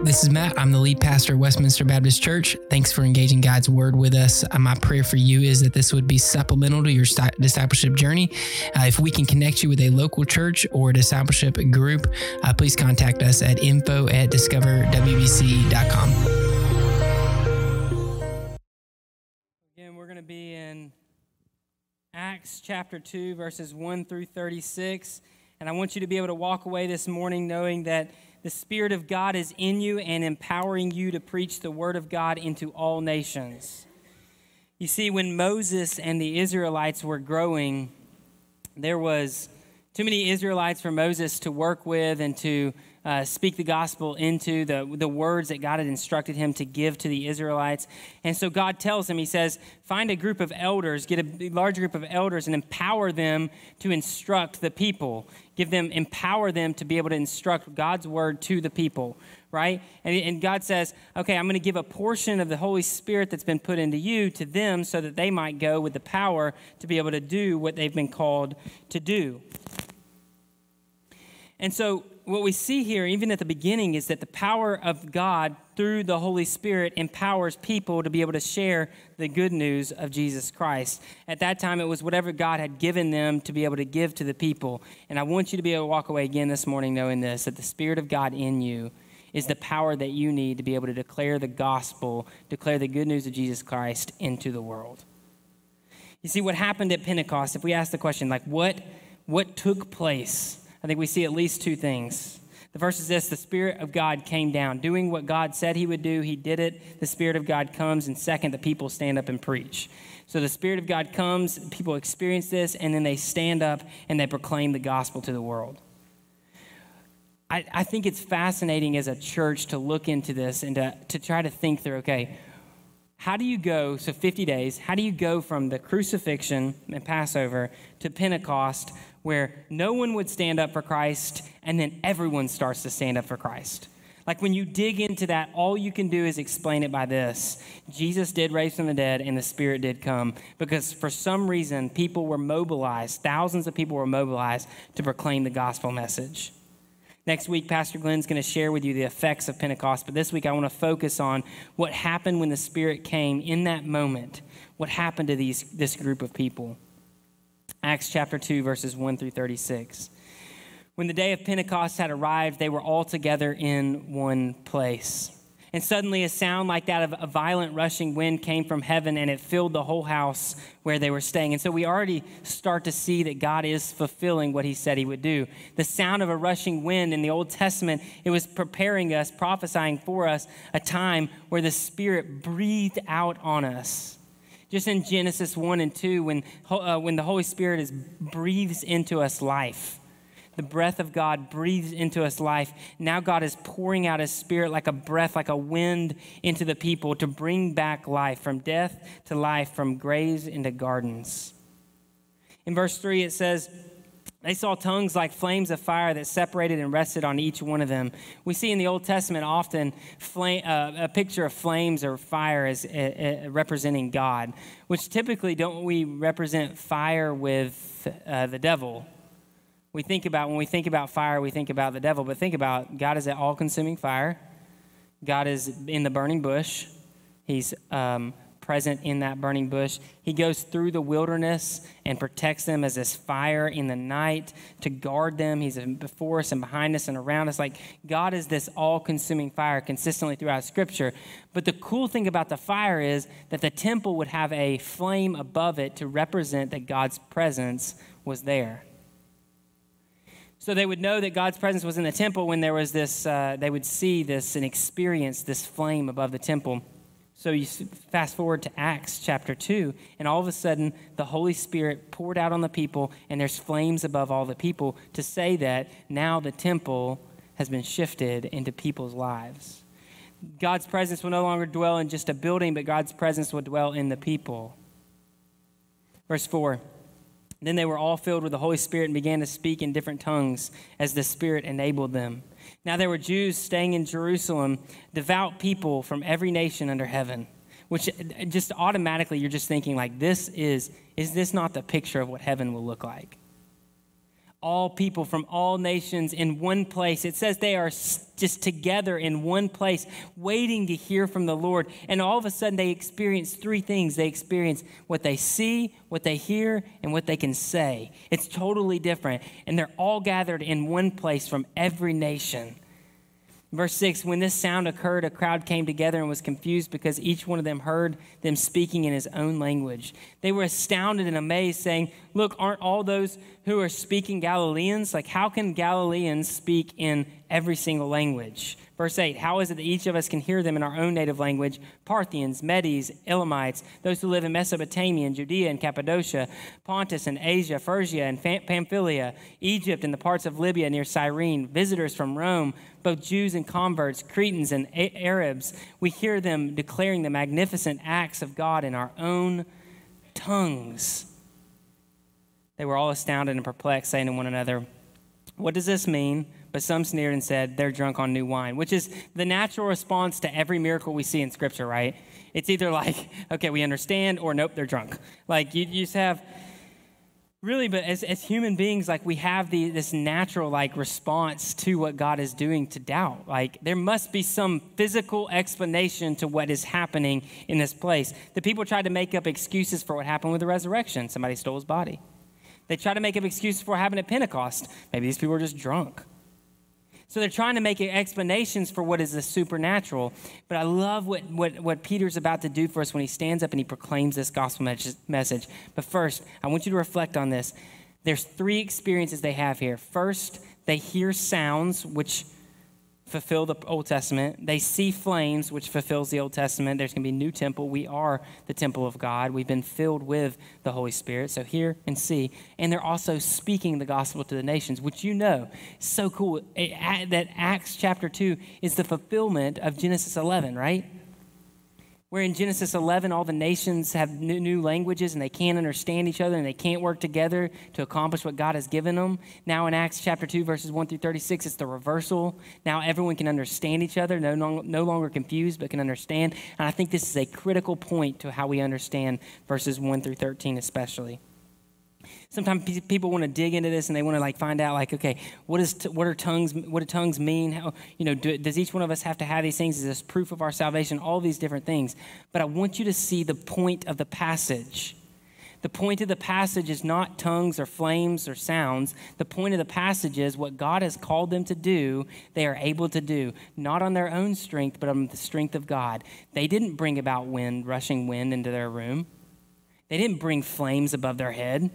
This is Matt. I'm the lead pastor of Westminster Baptist Church. Thanks for engaging God's word with us. Uh, my prayer for you is that this would be supplemental to your discipleship journey. Uh, if we can connect you with a local church or discipleship group, uh, please contact us at info at discoverwbc.com. Again, we're going to be in Acts chapter 2, verses 1 through 36. And I want you to be able to walk away this morning knowing that the Spirit of God is in you and empowering you to preach the Word of God into all nations. You see, when Moses and the Israelites were growing, there was too many Israelites for Moses to work with and to uh, speak the gospel into the, the words that God had instructed him to give to the Israelites. And so God tells him, He says, find a group of elders, get a large group of elders, and empower them to instruct the people. Give them, empower them to be able to instruct God's word to the people, right? And, and God says, okay, I'm going to give a portion of the Holy Spirit that's been put into you to them so that they might go with the power to be able to do what they've been called to do. And so what we see here, even at the beginning, is that the power of God through the Holy Spirit empowers people to be able to share the good news of Jesus Christ. At that time, it was whatever God had given them to be able to give to the people. And I want you to be able to walk away again this morning knowing this that the Spirit of God in you is the power that you need to be able to declare the gospel, declare the good news of Jesus Christ into the world. You see, what happened at Pentecost, if we ask the question, like, what, what took place? I think we see at least two things. The first is this the Spirit of God came down. Doing what God said He would do, He did it. The Spirit of God comes. And second, the people stand up and preach. So the Spirit of God comes, people experience this, and then they stand up and they proclaim the gospel to the world. I, I think it's fascinating as a church to look into this and to, to try to think through okay, how do you go, so 50 days, how do you go from the crucifixion and Passover to Pentecost where no one would stand up for Christ and then everyone starts to stand up for Christ? Like when you dig into that, all you can do is explain it by this Jesus did raise from the dead and the Spirit did come. Because for some reason, people were mobilized, thousands of people were mobilized to proclaim the gospel message. Next week, Pastor Glenn's going to share with you the effects of Pentecost, but this week I want to focus on what happened when the Spirit came in that moment. What happened to these, this group of people? Acts chapter 2, verses 1 through 36. When the day of Pentecost had arrived, they were all together in one place. And suddenly, a sound like that of a violent rushing wind came from heaven and it filled the whole house where they were staying. And so we already start to see that God is fulfilling what he said he would do. The sound of a rushing wind in the Old Testament, it was preparing us, prophesying for us a time where the Spirit breathed out on us. Just in Genesis 1 and 2, when, uh, when the Holy Spirit is, breathes into us life the breath of God breathes into us life. Now God is pouring out his spirit like a breath, like a wind into the people to bring back life from death to life, from graves into gardens. In verse 3, it says, they saw tongues like flames of fire that separated and rested on each one of them. We see in the Old Testament often flame, uh, a picture of flames or fire as uh, uh, representing God, which typically don't we represent fire with uh, the devil we think about when we think about fire, we think about the devil, but think about God is an all consuming fire. God is in the burning bush. He's um, present in that burning bush. He goes through the wilderness and protects them as this fire in the night to guard them. He's before us and behind us and around us. Like God is this all consuming fire consistently throughout Scripture. But the cool thing about the fire is that the temple would have a flame above it to represent that God's presence was there. So they would know that God's presence was in the temple when there was this, uh, they would see this and experience this flame above the temple. So you fast forward to Acts chapter 2, and all of a sudden the Holy Spirit poured out on the people, and there's flames above all the people to say that now the temple has been shifted into people's lives. God's presence will no longer dwell in just a building, but God's presence will dwell in the people. Verse 4 then they were all filled with the Holy Spirit and began to speak in different tongues as the Spirit enabled them. Now there were Jews staying in Jerusalem, devout people from every nation under heaven. Which uh, just automatically you're just thinking like this is is this not the picture of what heaven will look like? All people from all nations in one place. It says they are just together in one place, waiting to hear from the Lord. And all of a sudden, they experience three things they experience what they see, what they hear, and what they can say. It's totally different. And they're all gathered in one place from every nation. Verse 6 When this sound occurred, a crowd came together and was confused because each one of them heard them speaking in his own language. They were astounded and amazed, saying, Look, aren't all those who are speaking Galileans? Like, how can Galileans speak in every single language? Verse 8 How is it that each of us can hear them in our own native language? Parthians, Medes, Elamites, those who live in Mesopotamia and Judea and Cappadocia, Pontus and Asia, Phrygia and Pamphylia, Egypt and the parts of Libya near Cyrene, visitors from Rome, both Jews and converts, Cretans and Arabs. We hear them declaring the magnificent acts of God in our own tongues. They were all astounded and perplexed, saying to one another, What does this mean? but some sneered and said, They're drunk on new wine, which is the natural response to every miracle we see in Scripture, right? It's either like, okay, we understand, or nope, they're drunk. Like, you, just have, really, but as, as human beings, like, we have the, this natural, like, response to what God is doing to doubt. Like, there must be some physical explanation to what is happening in this place. The people tried to make up excuses for what happened with the resurrection. Somebody stole his body. They tried to make up excuses for what happened at Pentecost. Maybe these people were just drunk. So they're trying to make explanations for what is the supernatural. But I love what, what, what Peter's about to do for us when he stands up and he proclaims this gospel message. But first, I want you to reflect on this. There's three experiences they have here. First, they hear sounds, which fulfill the Old Testament. They see flames, which fulfills the Old Testament. There's going to be a new temple. We are the temple of God. We've been filled with the Holy Spirit. So hear and see. And they're also speaking the gospel to the nations, which you know. So cool that Acts chapter 2 is the fulfillment of Genesis 11, right? Where in Genesis 11, all the nations have new languages and they can't understand each other and they can't work together to accomplish what God has given them. Now in Acts chapter 2, verses 1 through 36, it's the reversal. Now everyone can understand each other, no, no longer confused, but can understand. And I think this is a critical point to how we understand verses 1 through 13, especially sometimes people want to dig into this and they want to like find out like okay what is t- what are tongues what do tongues mean? How you know do, does each one of us have to have these things? Is this proof of our salvation? All these different things. But i want you to see the point of the passage. The point of the passage is not tongues or flames or sounds. The point of the passage is what God has called them to do, they are able to do, not on their own strength, but on the strength of God. They didn't bring about wind, rushing wind into their room. They didn't bring flames above their head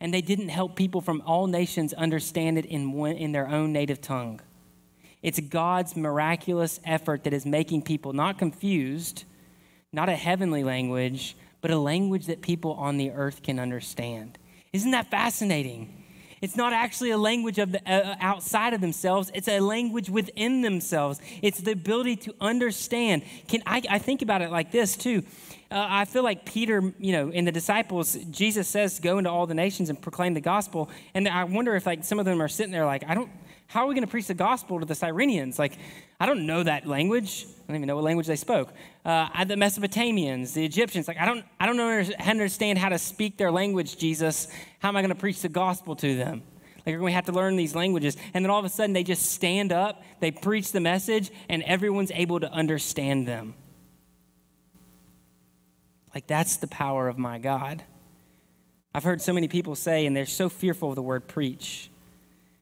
and they didn't help people from all nations understand it in, one, in their own native tongue. It's God's miraculous effort that is making people not confused, not a heavenly language, but a language that people on the earth can understand. Isn't that fascinating? It's not actually a language of the, uh, outside of themselves. It's a language within themselves. It's the ability to understand. Can I, I think about it like this too. Uh, I feel like Peter, you know, in the disciples, Jesus says, "Go into all the nations and proclaim the gospel." And I wonder if like some of them are sitting there like, "I don't. How are we going to preach the gospel to the Cyrenians? Like, I don't know that language. I don't even know what language they spoke. Uh, the Mesopotamians, the Egyptians. Like, I don't. I don't understand how to speak their language. Jesus, how am I going to preach the gospel to them?" Like, we have to learn these languages. And then all of a sudden, they just stand up, they preach the message, and everyone's able to understand them. Like, that's the power of my God. I've heard so many people say, and they're so fearful of the word preach.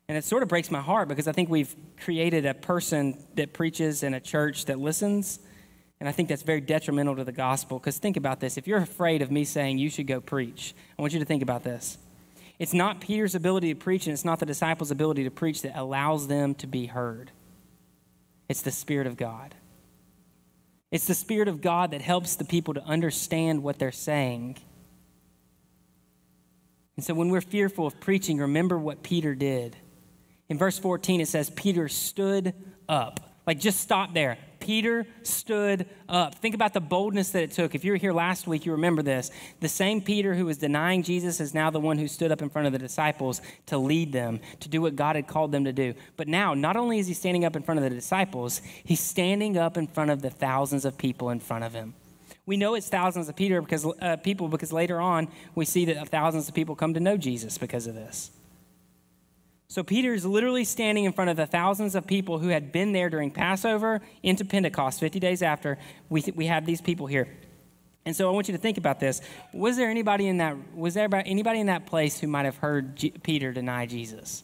And it sort of breaks my heart because I think we've created a person that preaches in a church that listens. And I think that's very detrimental to the gospel. Because think about this if you're afraid of me saying you should go preach, I want you to think about this. It's not Peter's ability to preach, and it's not the disciples' ability to preach that allows them to be heard. It's the Spirit of God. It's the Spirit of God that helps the people to understand what they're saying. And so when we're fearful of preaching, remember what Peter did. In verse 14, it says, Peter stood up. Like, just stop there. Peter stood up. Think about the boldness that it took. If you were here last week, you remember this. The same Peter who was denying Jesus is now the one who stood up in front of the disciples to lead them, to do what God had called them to do. But now, not only is he standing up in front of the disciples, he's standing up in front of the thousands of people in front of him. We know it's thousands of Peter because, uh, people because later on we see that thousands of people come to know Jesus because of this. So Peter is literally standing in front of the thousands of people who had been there during Passover into Pentecost, 50 days after. We, we have these people here. And so I want you to think about this. Was there anybody in that was there anybody in that place who might have heard G- Peter deny Jesus?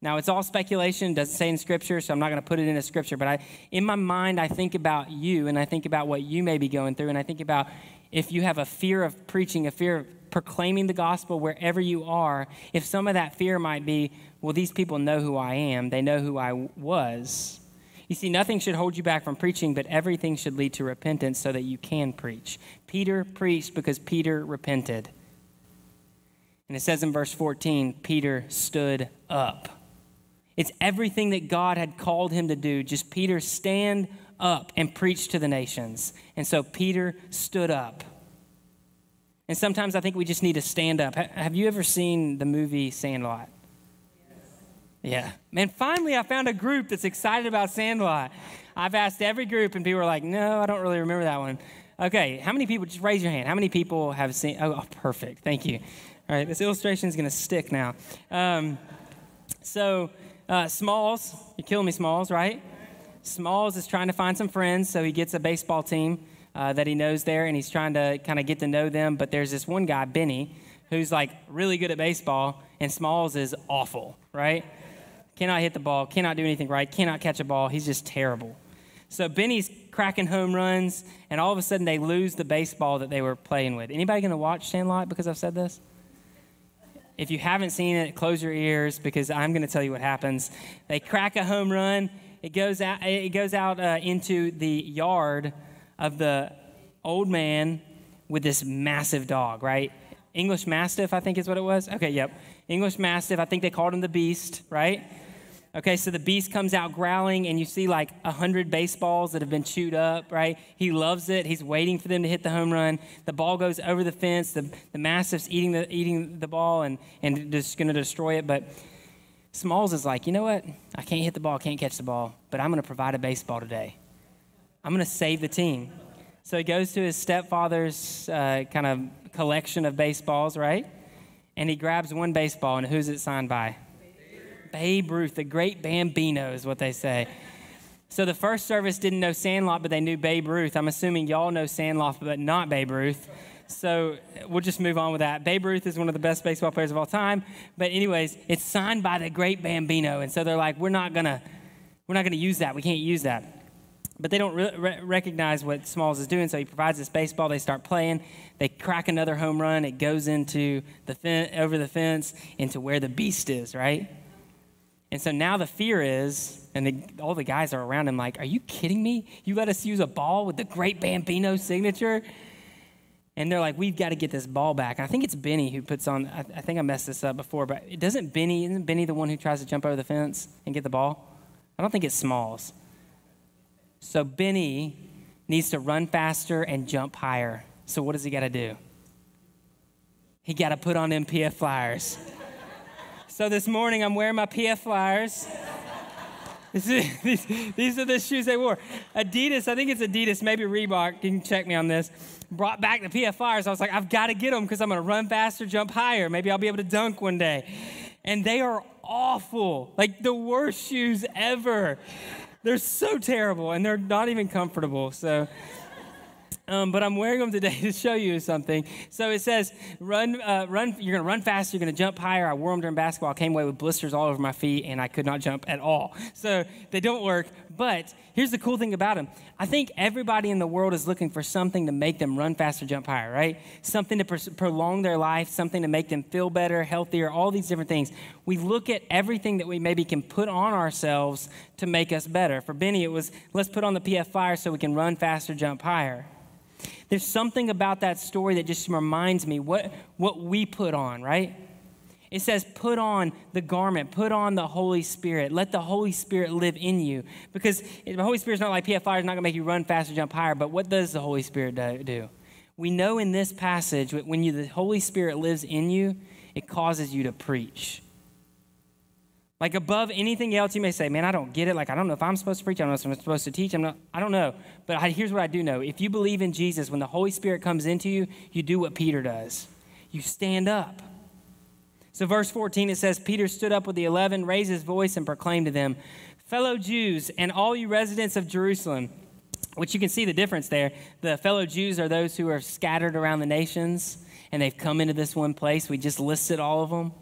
Now it's all speculation, doesn't say in scripture, so I'm not going to put it in a scripture, but I in my mind I think about you and I think about what you may be going through and I think about if you have a fear of preaching, a fear of proclaiming the gospel wherever you are, if some of that fear might be, well, these people know who I am, they know who I was. You see, nothing should hold you back from preaching, but everything should lead to repentance so that you can preach. Peter preached because Peter repented. And it says in verse 14, Peter stood up. It's everything that God had called him to do. Just Peter stand up and preach to the nations. And so Peter stood up. And sometimes I think we just need to stand up. Have you ever seen the movie Sandlot? Yeah. Man, finally I found a group that's excited about Sandlot. I've asked every group, and people are like, no, I don't really remember that one. Okay, how many people, just raise your hand. How many people have seen, oh, oh perfect. Thank you. All right, this illustration is going to stick now. Um, so, uh, Smalls, you're killing me, Smalls, right? Smalls is trying to find some friends, so he gets a baseball team uh, that he knows there, and he's trying to kind of get to know them. But there's this one guy, Benny, who's like really good at baseball, and Smalls is awful, right? Cannot hit the ball, cannot do anything right, cannot catch a ball. He's just terrible. So Benny's cracking home runs, and all of a sudden they lose the baseball that they were playing with. Anybody going to watch Sandlot because I've said this? If you haven't seen it, close your ears because I'm going to tell you what happens. They crack a home run, it goes out, it goes out uh, into the yard of the old man with this massive dog, right? English Mastiff, I think is what it was. Okay, yep. English Mastiff, I think they called him the Beast, right? Okay, so the beast comes out growling, and you see like a hundred baseballs that have been chewed up, right? He loves it. He's waiting for them to hit the home run. The ball goes over the fence. The, the mastiff's eating the eating the ball and and just going to destroy it. But Smalls is like, you know what? I can't hit the ball, can't catch the ball, but I'm going to provide a baseball today. I'm going to save the team. So he goes to his stepfather's uh, kind of collection of baseballs, right? And he grabs one baseball, and who's it signed by? Babe Ruth, the great Bambino, is what they say. So the first service didn't know Sandlot, but they knew Babe Ruth. I'm assuming y'all know Sandlot, but not Babe Ruth. So we'll just move on with that. Babe Ruth is one of the best baseball players of all time. But anyways, it's signed by the great Bambino, and so they're like, we're not gonna, we're not gonna use that. We can't use that. But they don't re- recognize what Smalls is doing, so he provides this baseball. They start playing. They crack another home run. It goes into the over the fence into where the beast is, right? And so now the fear is, and the, all the guys are around him like, Are you kidding me? You let us use a ball with the great Bambino signature? And they're like, We've got to get this ball back. And I think it's Benny who puts on, I, I think I messed this up before, but it doesn't Benny, isn't Benny the one who tries to jump over the fence and get the ball? I don't think it's Smalls. So Benny needs to run faster and jump higher. So what does he got to do? He got to put on them PF flyers. So this morning I'm wearing my PF Flyers. these, these are the shoes they wore. Adidas, I think it's Adidas, maybe Reebok, you can check me on this, brought back the PF Flyers. I was like, I've got to get them because I'm going to run faster, jump higher. Maybe I'll be able to dunk one day. And they are awful, like the worst shoes ever. They're so terrible and they're not even comfortable. So um, but I'm wearing them today to show you something. So it says, run, uh, run. You're to run faster. You're to jump higher. I wore them during basketball. I came away with blisters all over my feet, and I could not jump at all. So they don't work. But here's the cool thing about them. I think everybody in the world is looking for something to make them run faster, jump higher, right? Something to pr- prolong their life, something to make them feel better, healthier, all these different things. We look at everything that we maybe can put on ourselves to make us better. For Benny, it was let's put on the PF Flyer so we can run faster, jump higher. There's something about that story that just reminds me what, what we put on, right? It says, put on the garment, put on the Holy Spirit. Let the Holy Spirit live in you. Because the Holy Spirit's not like PFI, it's not going to make you run faster, jump higher. But what does the Holy Spirit do? We know in this passage, when you, the Holy Spirit lives in you, it causes you to preach. Like above anything else, you may say, man, I don't get it. Like, I don't know if I'm supposed to preach. I don't know if I'm supposed to teach. I'm not, I don't know. But I, here's what I do know. If you believe in Jesus, when the Holy Spirit comes into you, you do what Peter does. You stand up. So, verse 14, it says, Peter stood up with the eleven, raised his voice, and proclaimed to them, Fellow Jews, and all you residents of Jerusalem, which you can see the difference there. The fellow Jews are those who are scattered around the nations, and they've come into this one place. We just listed all of them.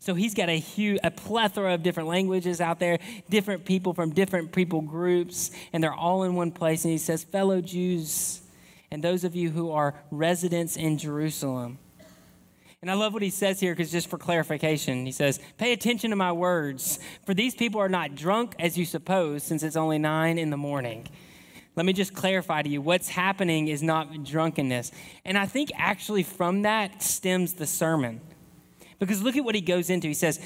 So he's got a huge, a plethora of different languages out there, different people from different people groups, and they're all in one place. And he says, Fellow Jews, and those of you who are residents in Jerusalem. And I love what he says here because just for clarification, he says, Pay attention to my words, for these people are not drunk as you suppose, since it's only nine in the morning. Let me just clarify to you what's happening is not drunkenness. And I think actually from that stems the sermon. Because look at what he goes into. He says,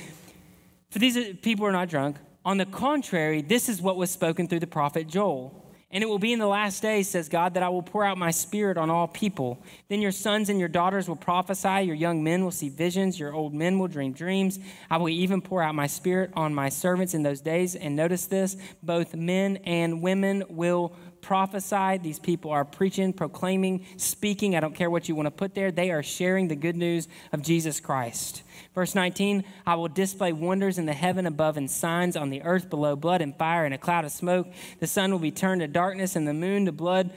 For these people are not drunk. On the contrary, this is what was spoken through the prophet Joel. And it will be in the last days, says God, that I will pour out my spirit on all people. Then your sons and your daughters will prophesy, your young men will see visions, your old men will dream dreams. I will even pour out my spirit on my servants in those days. And notice this both men and women will prophesied. These people are preaching, proclaiming, speaking. I don't care what you want to put there. They are sharing the good news of Jesus Christ. Verse 19 I will display wonders in the heaven above and signs on the earth below blood and fire and a cloud of smoke. The sun will be turned to darkness and the moon to blood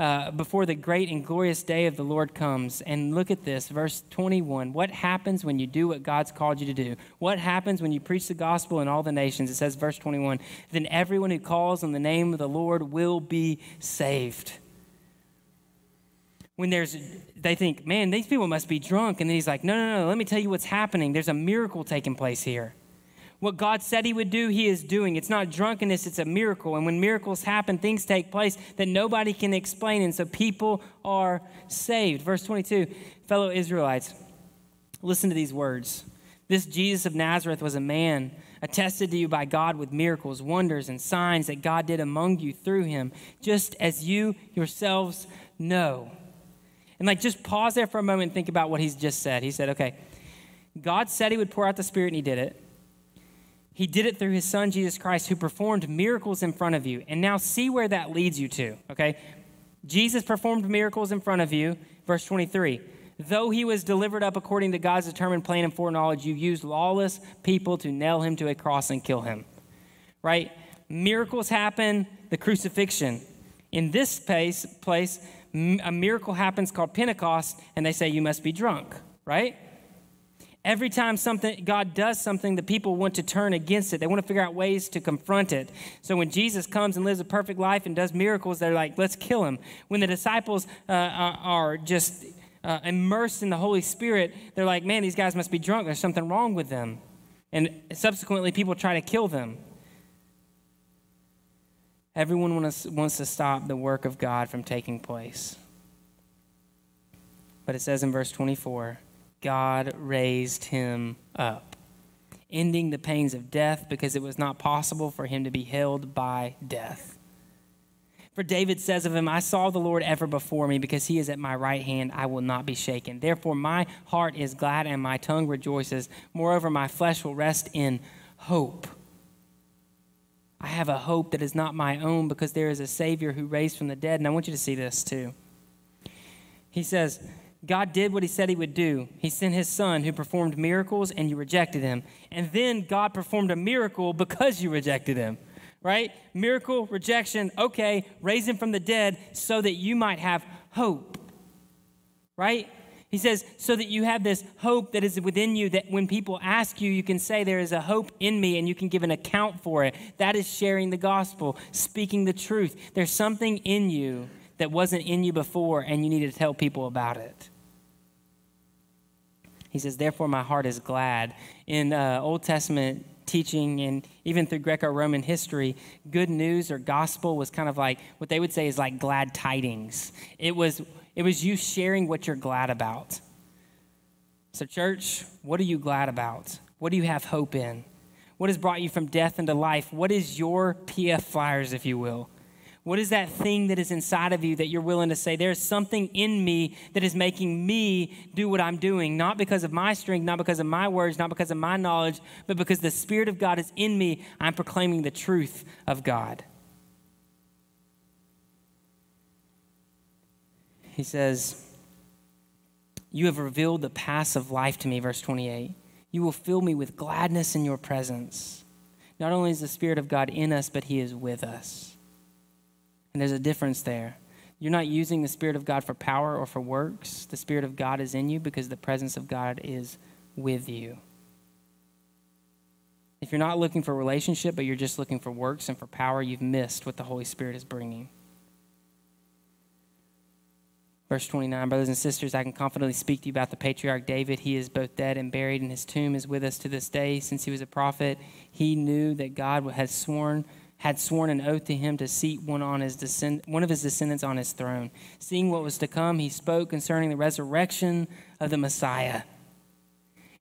uh, before the great and glorious day of the Lord comes. And look at this, verse 21. What happens when you do what God's called you to do? What happens when you preach the gospel in all the nations? It says, verse 21 Then everyone who calls on the name of the Lord will be saved. When there's, they think, man, these people must be drunk. And then he's like, no, no, no, let me tell you what's happening. There's a miracle taking place here. What God said He would do, He is doing. It's not drunkenness, it's a miracle. And when miracles happen, things take place that nobody can explain. And so people are saved. Verse 22 Fellow Israelites, listen to these words. This Jesus of Nazareth was a man attested to you by God with miracles, wonders, and signs that God did among you through him, just as you yourselves know. And like, just pause there for a moment and think about what he's just said. He said, okay, God said he would pour out the Spirit, and he did it. He did it through his son, Jesus Christ, who performed miracles in front of you. And now see where that leads you to, okay? Jesus performed miracles in front of you. Verse 23 Though he was delivered up according to God's determined plan and foreknowledge, you used lawless people to nail him to a cross and kill him. Right? Miracles happen, the crucifixion. In this place, place a miracle happens called Pentecost, and they say you must be drunk, right? Every time something God does something, the people want to turn against it. They want to figure out ways to confront it. So when Jesus comes and lives a perfect life and does miracles, they're like, let's kill him. When the disciples uh, uh, are just uh, immersed in the Holy Spirit, they're like, man, these guys must be drunk. There's something wrong with them. And subsequently, people try to kill them. Everyone wants, wants to stop the work of God from taking place. But it says in verse 24, God raised him up, ending the pains of death because it was not possible for him to be held by death. For David says of him, I saw the Lord ever before me because he is at my right hand, I will not be shaken. Therefore, my heart is glad and my tongue rejoices. Moreover, my flesh will rest in hope. I have a hope that is not my own because there is a Savior who raised from the dead. And I want you to see this too. He says, God did what he said he would do. He sent his son who performed miracles and you rejected him. And then God performed a miracle because you rejected him, right? Miracle, rejection, okay, raise him from the dead so that you might have hope, right? He says, so that you have this hope that is within you, that when people ask you, you can say, There is a hope in me, and you can give an account for it. That is sharing the gospel, speaking the truth. There's something in you that wasn't in you before, and you need to tell people about it. He says, Therefore, my heart is glad. In uh, Old Testament teaching and even through Greco Roman history, good news or gospel was kind of like what they would say is like glad tidings. It was, it was you sharing what you're glad about. So, church, what are you glad about? What do you have hope in? What has brought you from death into life? What is your PF Flyers, if you will? What is that thing that is inside of you that you're willing to say, there's something in me that is making me do what I'm doing, not because of my strength, not because of my words, not because of my knowledge, but because the Spirit of God is in me. I'm proclaiming the truth of God. He says, You have revealed the paths of life to me, verse 28. You will fill me with gladness in your presence. Not only is the Spirit of God in us, but He is with us. And there's a difference there. You're not using the Spirit of God for power or for works. The Spirit of God is in you because the presence of God is with you. If you're not looking for relationship, but you're just looking for works and for power, you've missed what the Holy Spirit is bringing. Verse 29 Brothers and sisters, I can confidently speak to you about the patriarch David. He is both dead and buried, and his tomb is with us to this day. Since he was a prophet, he knew that God had sworn had sworn an oath to him to seat one, on his descend- one of his descendants on his throne. Seeing what was to come, he spoke concerning the resurrection of the Messiah.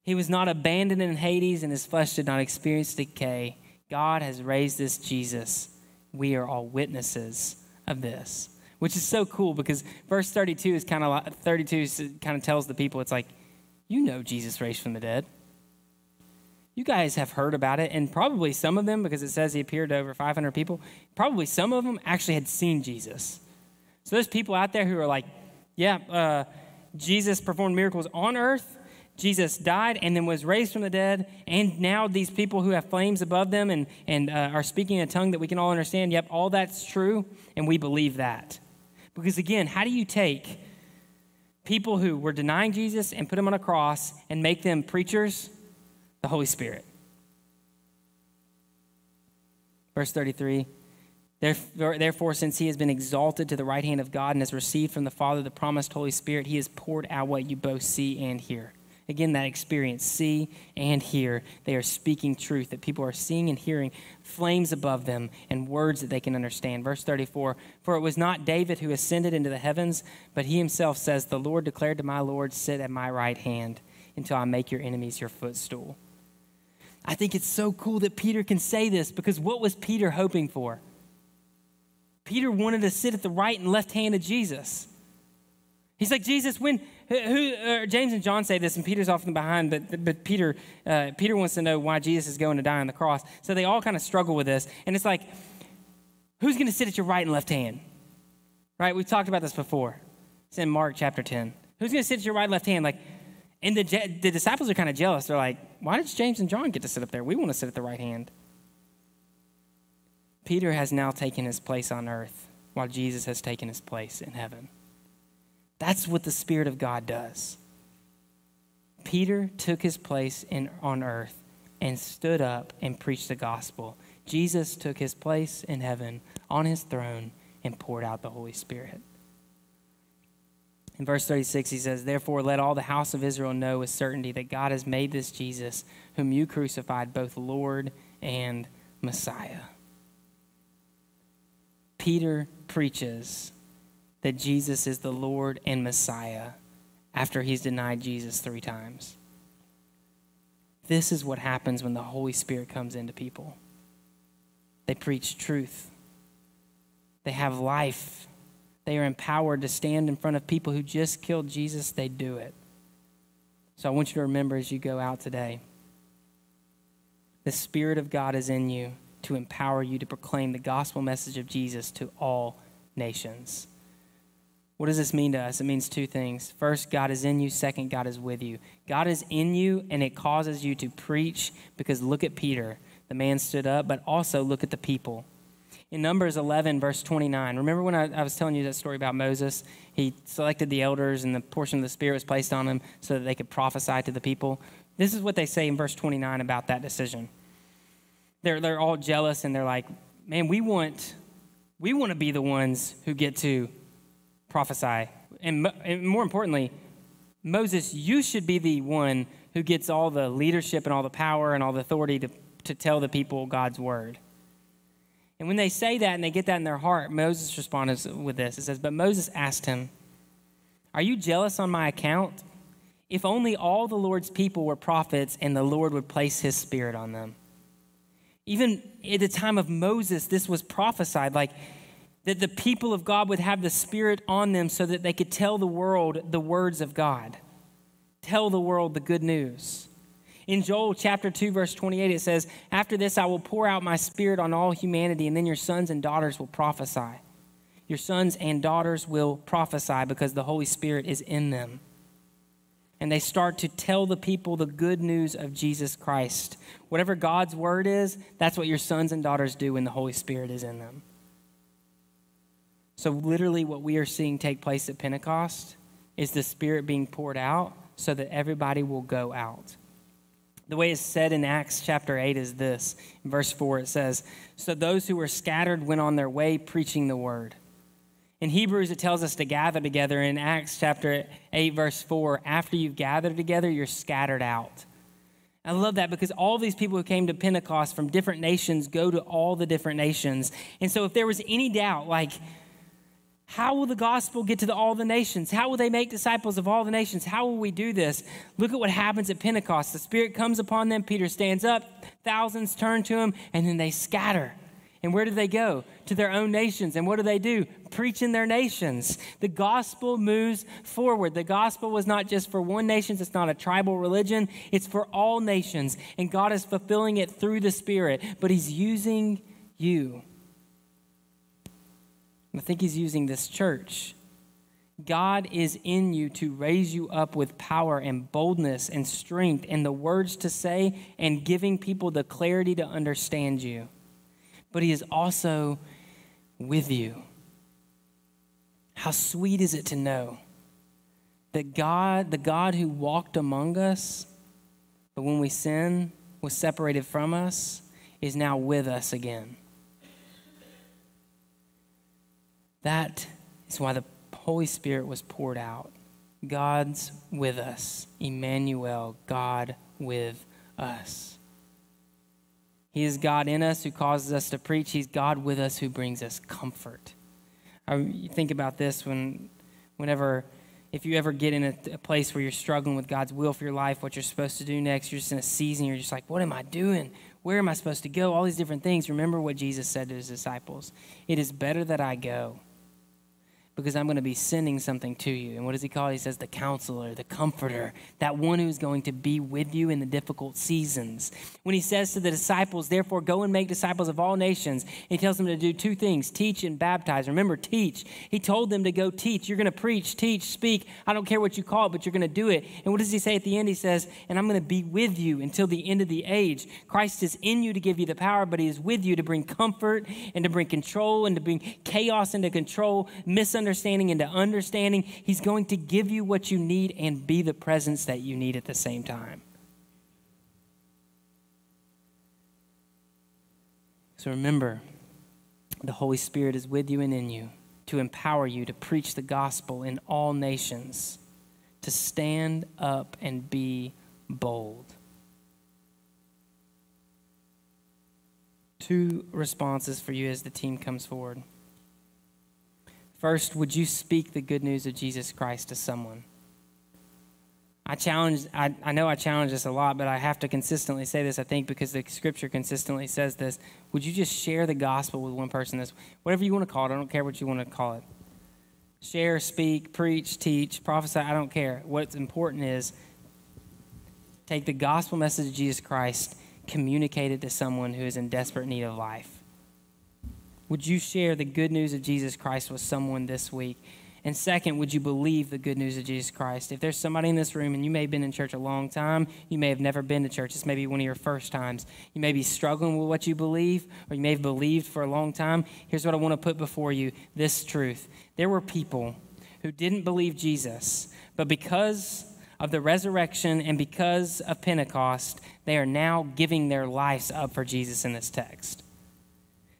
He was not abandoned in Hades, and his flesh did not experience decay. God has raised this Jesus. We are all witnesses of this which is so cool because verse 32 is kind of like 32 kind of tells the people it's like you know jesus raised from the dead you guys have heard about it and probably some of them because it says he appeared to over 500 people probably some of them actually had seen jesus so there's people out there who are like yeah uh, jesus performed miracles on earth Jesus died and then was raised from the dead, and now these people who have flames above them and, and uh, are speaking a tongue that we can all understand, yep, all that's true, and we believe that. Because again, how do you take people who were denying Jesus and put them on a cross and make them preachers? The Holy Spirit. Verse 33 Therefore, since he has been exalted to the right hand of God and has received from the Father the promised Holy Spirit, he has poured out what you both see and hear. Again, that experience, see and hear. They are speaking truth, that people are seeing and hearing flames above them and words that they can understand. Verse 34 For it was not David who ascended into the heavens, but he himself says, The Lord declared to my Lord, Sit at my right hand until I make your enemies your footstool. I think it's so cool that Peter can say this because what was Peter hoping for? Peter wanted to sit at the right and left hand of Jesus. He's like, Jesus, when who, uh, James and John say this, and Peter's off often behind, but, but Peter, uh, Peter wants to know why Jesus is going to die on the cross. So they all kind of struggle with this. And it's like, who's going to sit at your right and left hand? Right? We've talked about this before. It's in Mark chapter 10. Who's going to sit at your right and left hand? Like, and the, the disciples are kind of jealous. They're like, why did James and John get to sit up there? We want to sit at the right hand. Peter has now taken his place on earth while Jesus has taken his place in heaven. That's what the Spirit of God does. Peter took his place in, on earth and stood up and preached the gospel. Jesus took his place in heaven on his throne and poured out the Holy Spirit. In verse 36, he says, Therefore, let all the house of Israel know with certainty that God has made this Jesus, whom you crucified, both Lord and Messiah. Peter preaches that Jesus is the Lord and Messiah after he's denied Jesus three times. This is what happens when the Holy Spirit comes into people. They preach truth, they have life, they are empowered to stand in front of people who just killed Jesus. They do it. So I want you to remember as you go out today the Spirit of God is in you to empower you to proclaim the gospel message of Jesus to all nations. What does this mean to us? It means two things. First, God is in you. Second, God is with you. God is in you, and it causes you to preach because look at Peter. The man stood up, but also look at the people. In Numbers 11, verse 29, remember when I, I was telling you that story about Moses? He selected the elders, and the portion of the Spirit was placed on them so that they could prophesy to the people. This is what they say in verse 29 about that decision. They're, they're all jealous, and they're like, man, we want, we want to be the ones who get to prophesy. And, and more importantly, Moses, you should be the one who gets all the leadership and all the power and all the authority to, to tell the people God's word. And when they say that and they get that in their heart, Moses responds with this. It says, But Moses asked him, Are you jealous on my account? If only all the Lord's people were prophets and the Lord would place his spirit on them. Even at the time of Moses, this was prophesied. Like, that the people of God would have the Spirit on them so that they could tell the world the words of God, tell the world the good news. In Joel chapter 2, verse 28, it says, After this I will pour out my Spirit on all humanity, and then your sons and daughters will prophesy. Your sons and daughters will prophesy because the Holy Spirit is in them. and they start to tell the people the good news of Jesus Christ. Whatever God's word is, that's what your sons and daughters do when the Holy Spirit is in them. So, literally, what we are seeing take place at Pentecost is the Spirit being poured out so that everybody will go out. The way it's said in Acts chapter 8 is this. In verse 4, it says, So those who were scattered went on their way preaching the word. In Hebrews, it tells us to gather together. In Acts chapter 8, verse 4, after you've gathered together, you're scattered out. I love that because all these people who came to Pentecost from different nations go to all the different nations. And so if there was any doubt, like, how will the gospel get to the, all the nations? How will they make disciples of all the nations? How will we do this? Look at what happens at Pentecost. The Spirit comes upon them. Peter stands up, thousands turn to him, and then they scatter. And where do they go? To their own nations. And what do they do? Preach in their nations. The gospel moves forward. The gospel was not just for one nation, it's not a tribal religion, it's for all nations. And God is fulfilling it through the Spirit, but He's using you. I think He's using this church. God is in you to raise you up with power and boldness and strength and the words to say and giving people the clarity to understand you but He is also with you. How sweet is it to know that God, the God who walked among us, but when we sin, was separated from us, is now with us again. That is why the Holy Spirit was poured out. God's with us. Emmanuel, God with us. He is God in us who causes us to preach. He's God with us who brings us comfort. I think about this when, whenever, if you ever get in a, a, place where you're struggling with God's will for your life, what you're supposed to do next, you're just in a season, you're just like, what am I doing? Where am I supposed to go? All these different things. Remember what Jesus said to his disciples It is better that I go because I'm going to be sending something to you. And what does he call it? He says the counselor, the comforter, that one who's going to be with you in the difficult seasons. When he says to the disciples, therefore, go and make disciples of all nations, he tells them to do two things teach and baptize. Remember, teach. He told them to go teach. You're going to preach, teach, speak. I don't care what you call it, but you're going to do it. And what does he say at the end? He says, and I'm going to be with you until the end of the age. Christ is in you to give you the power, but he is with you to bring comfort and to bring control and to bring chaos into control, misunderstanding misunderstanding into understanding. He's going to give you what you need and be the presence that you need at the same time. So remember, the Holy Spirit is with you and in you to empower you to preach the gospel in all nations, to stand up and be bold. Two responses for you as the team comes forward. First, would you speak the good news of Jesus Christ to someone? I challenge, I, I know I challenge this a lot, but I have to consistently say this, I think, because the scripture consistently says this. Would you just share the gospel with one person? This, whatever you want to call it, I don't care what you want to call it. Share, speak, preach, teach, prophesy, I don't care. What's important is take the gospel message of Jesus Christ, communicate it to someone who is in desperate need of life. Would you share the good news of Jesus Christ with someone this week? And second, would you believe the good news of Jesus Christ? If there's somebody in this room and you may have been in church a long time, you may have never been to church, this may be one of your first times. You may be struggling with what you believe, or you may have believed for a long time. Here's what I want to put before you this truth. There were people who didn't believe Jesus, but because of the resurrection and because of Pentecost, they are now giving their lives up for Jesus in this text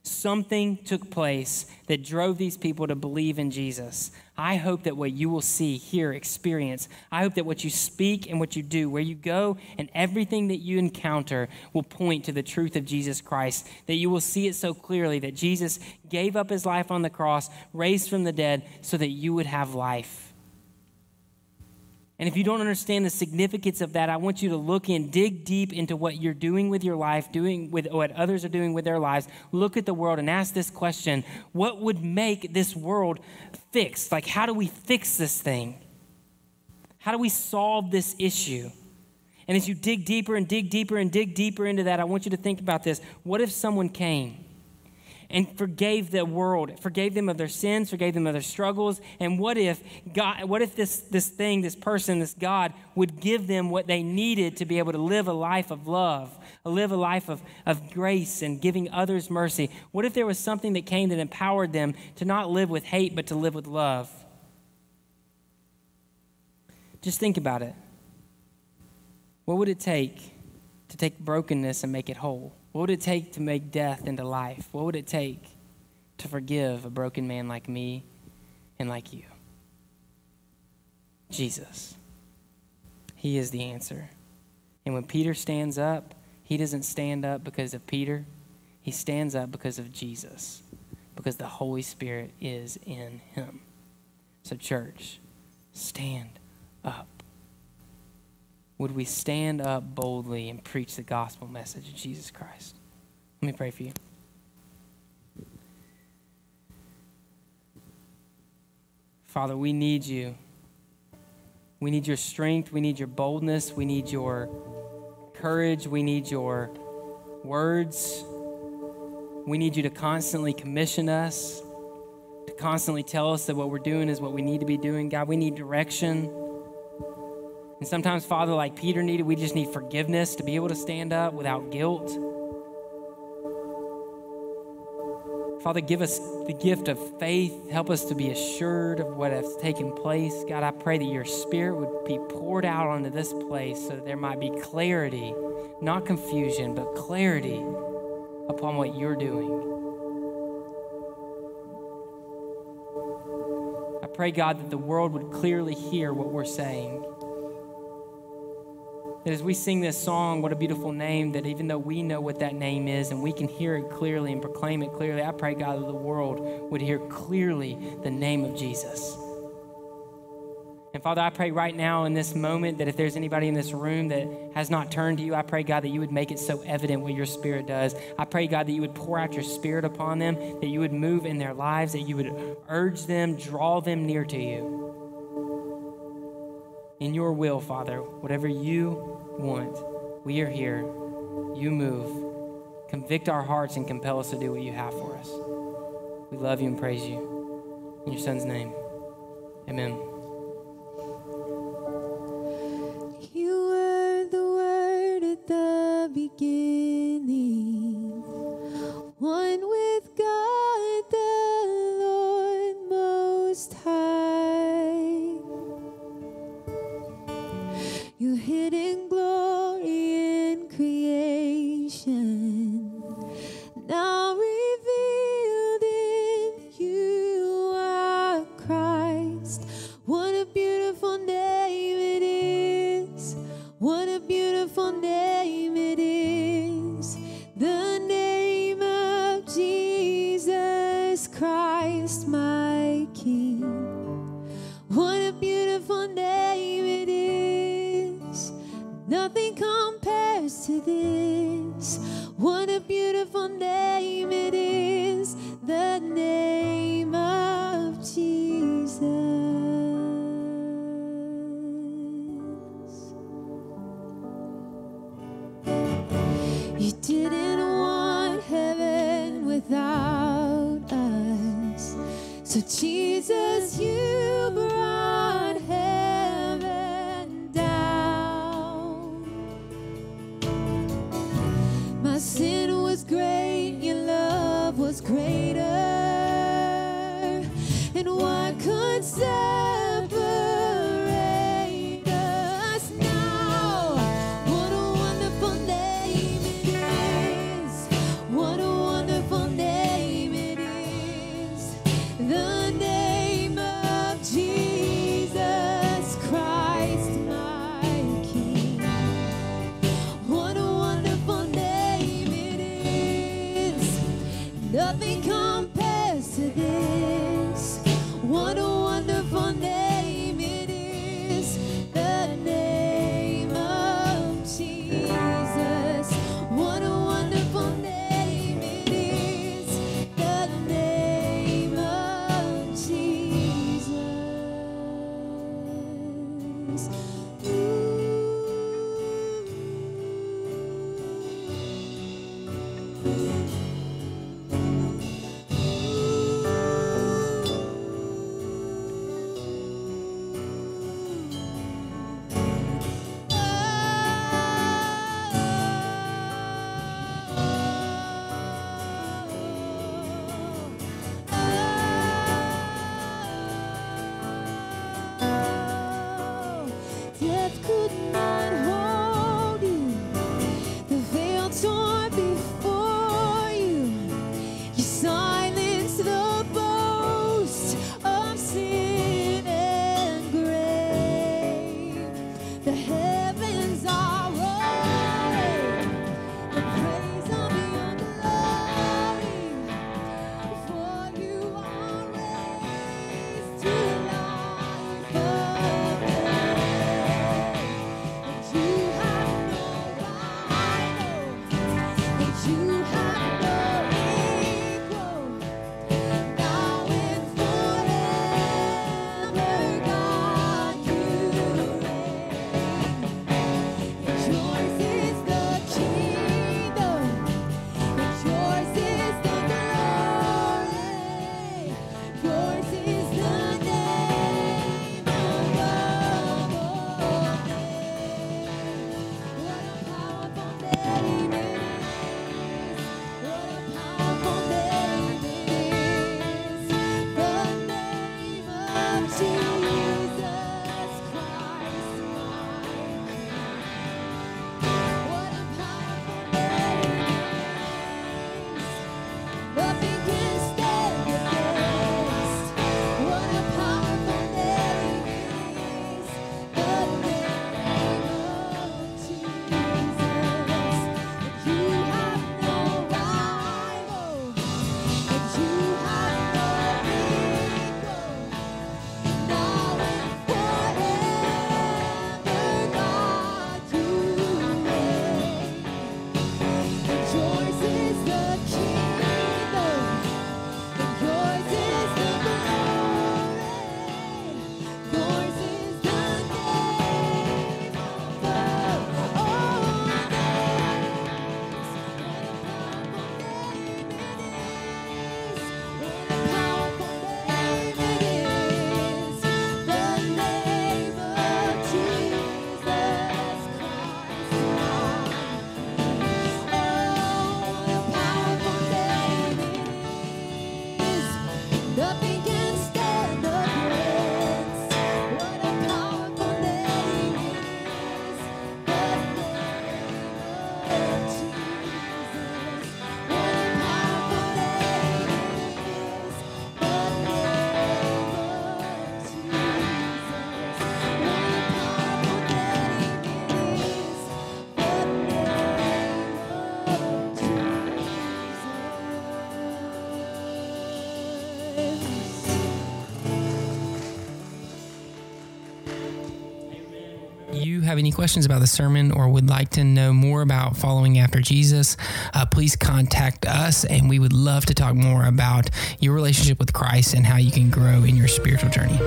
something took place that drove these people to believe in Jesus. I hope that what you will see, hear, experience, I hope that what you speak and what you do, where you go, and everything that you encounter will point to the truth of Jesus Christ. That you will see it so clearly that Jesus gave up his life on the cross, raised from the dead, so that you would have life. And if you don't understand the significance of that, I want you to look in, dig deep into what you're doing with your life, doing with what others are doing with their lives. Look at the world and ask this question What would make this world fixed? Like, how do we fix this thing? How do we solve this issue? And as you dig deeper and dig deeper and dig deeper into that, I want you to think about this. What if someone came and forgave the world, forgave them of their sins, forgave them of their struggles. And what if God, what if this, this thing, this person, this God would give them what they needed to be able to live a life of love, live a life of, of grace and giving others mercy? What if there was something that came that empowered them to not live with hate, but to live with love? Just think about it. What would it take to take brokenness and make it whole? What would it take to make death into life? What would it take to forgive a broken man like me and like you? Jesus. He is the answer. And when Peter stands up, he doesn't stand up because of Peter, he stands up because of Jesus, because the Holy Spirit is in him. So, church, stand up? Would we stand up boldly and preach the gospel message of Jesus Christ? Let me pray for you. Father, we need you. We need your strength. We need your boldness. We need your courage. We need your words. We need you to constantly commission us, to constantly tell us that what we're doing is what we need to be doing. God, we need direction. And sometimes, Father, like Peter needed, we just need forgiveness to be able to stand up without guilt. Father, give us the gift of faith. Help us to be assured of what has taken place. God, I pray that your spirit would be poured out onto this place so that there might be clarity, not confusion, but clarity upon what you're doing. I pray, God, that the world would clearly hear what we're saying. That as we sing this song, what a beautiful name, that even though we know what that name is and we can hear it clearly and proclaim it clearly, I pray, God, that the world would hear clearly the name of Jesus. And Father, I pray right now in this moment that if there's anybody in this room that has not turned to you, I pray, God, that you would make it so evident what your Spirit does. I pray, God, that you would pour out your Spirit upon them, that you would move in their lives, that you would urge them, draw them near to you in your will, Father, whatever you want, we are here. You move. Convict our hearts and compel us to do what you have for us. We love you and praise you. In your son's name, amen. Have any questions about the sermon or would like to know more about following after Jesus, uh, please contact us and we would love to talk more about your relationship with Christ and how you can grow in your spiritual journey.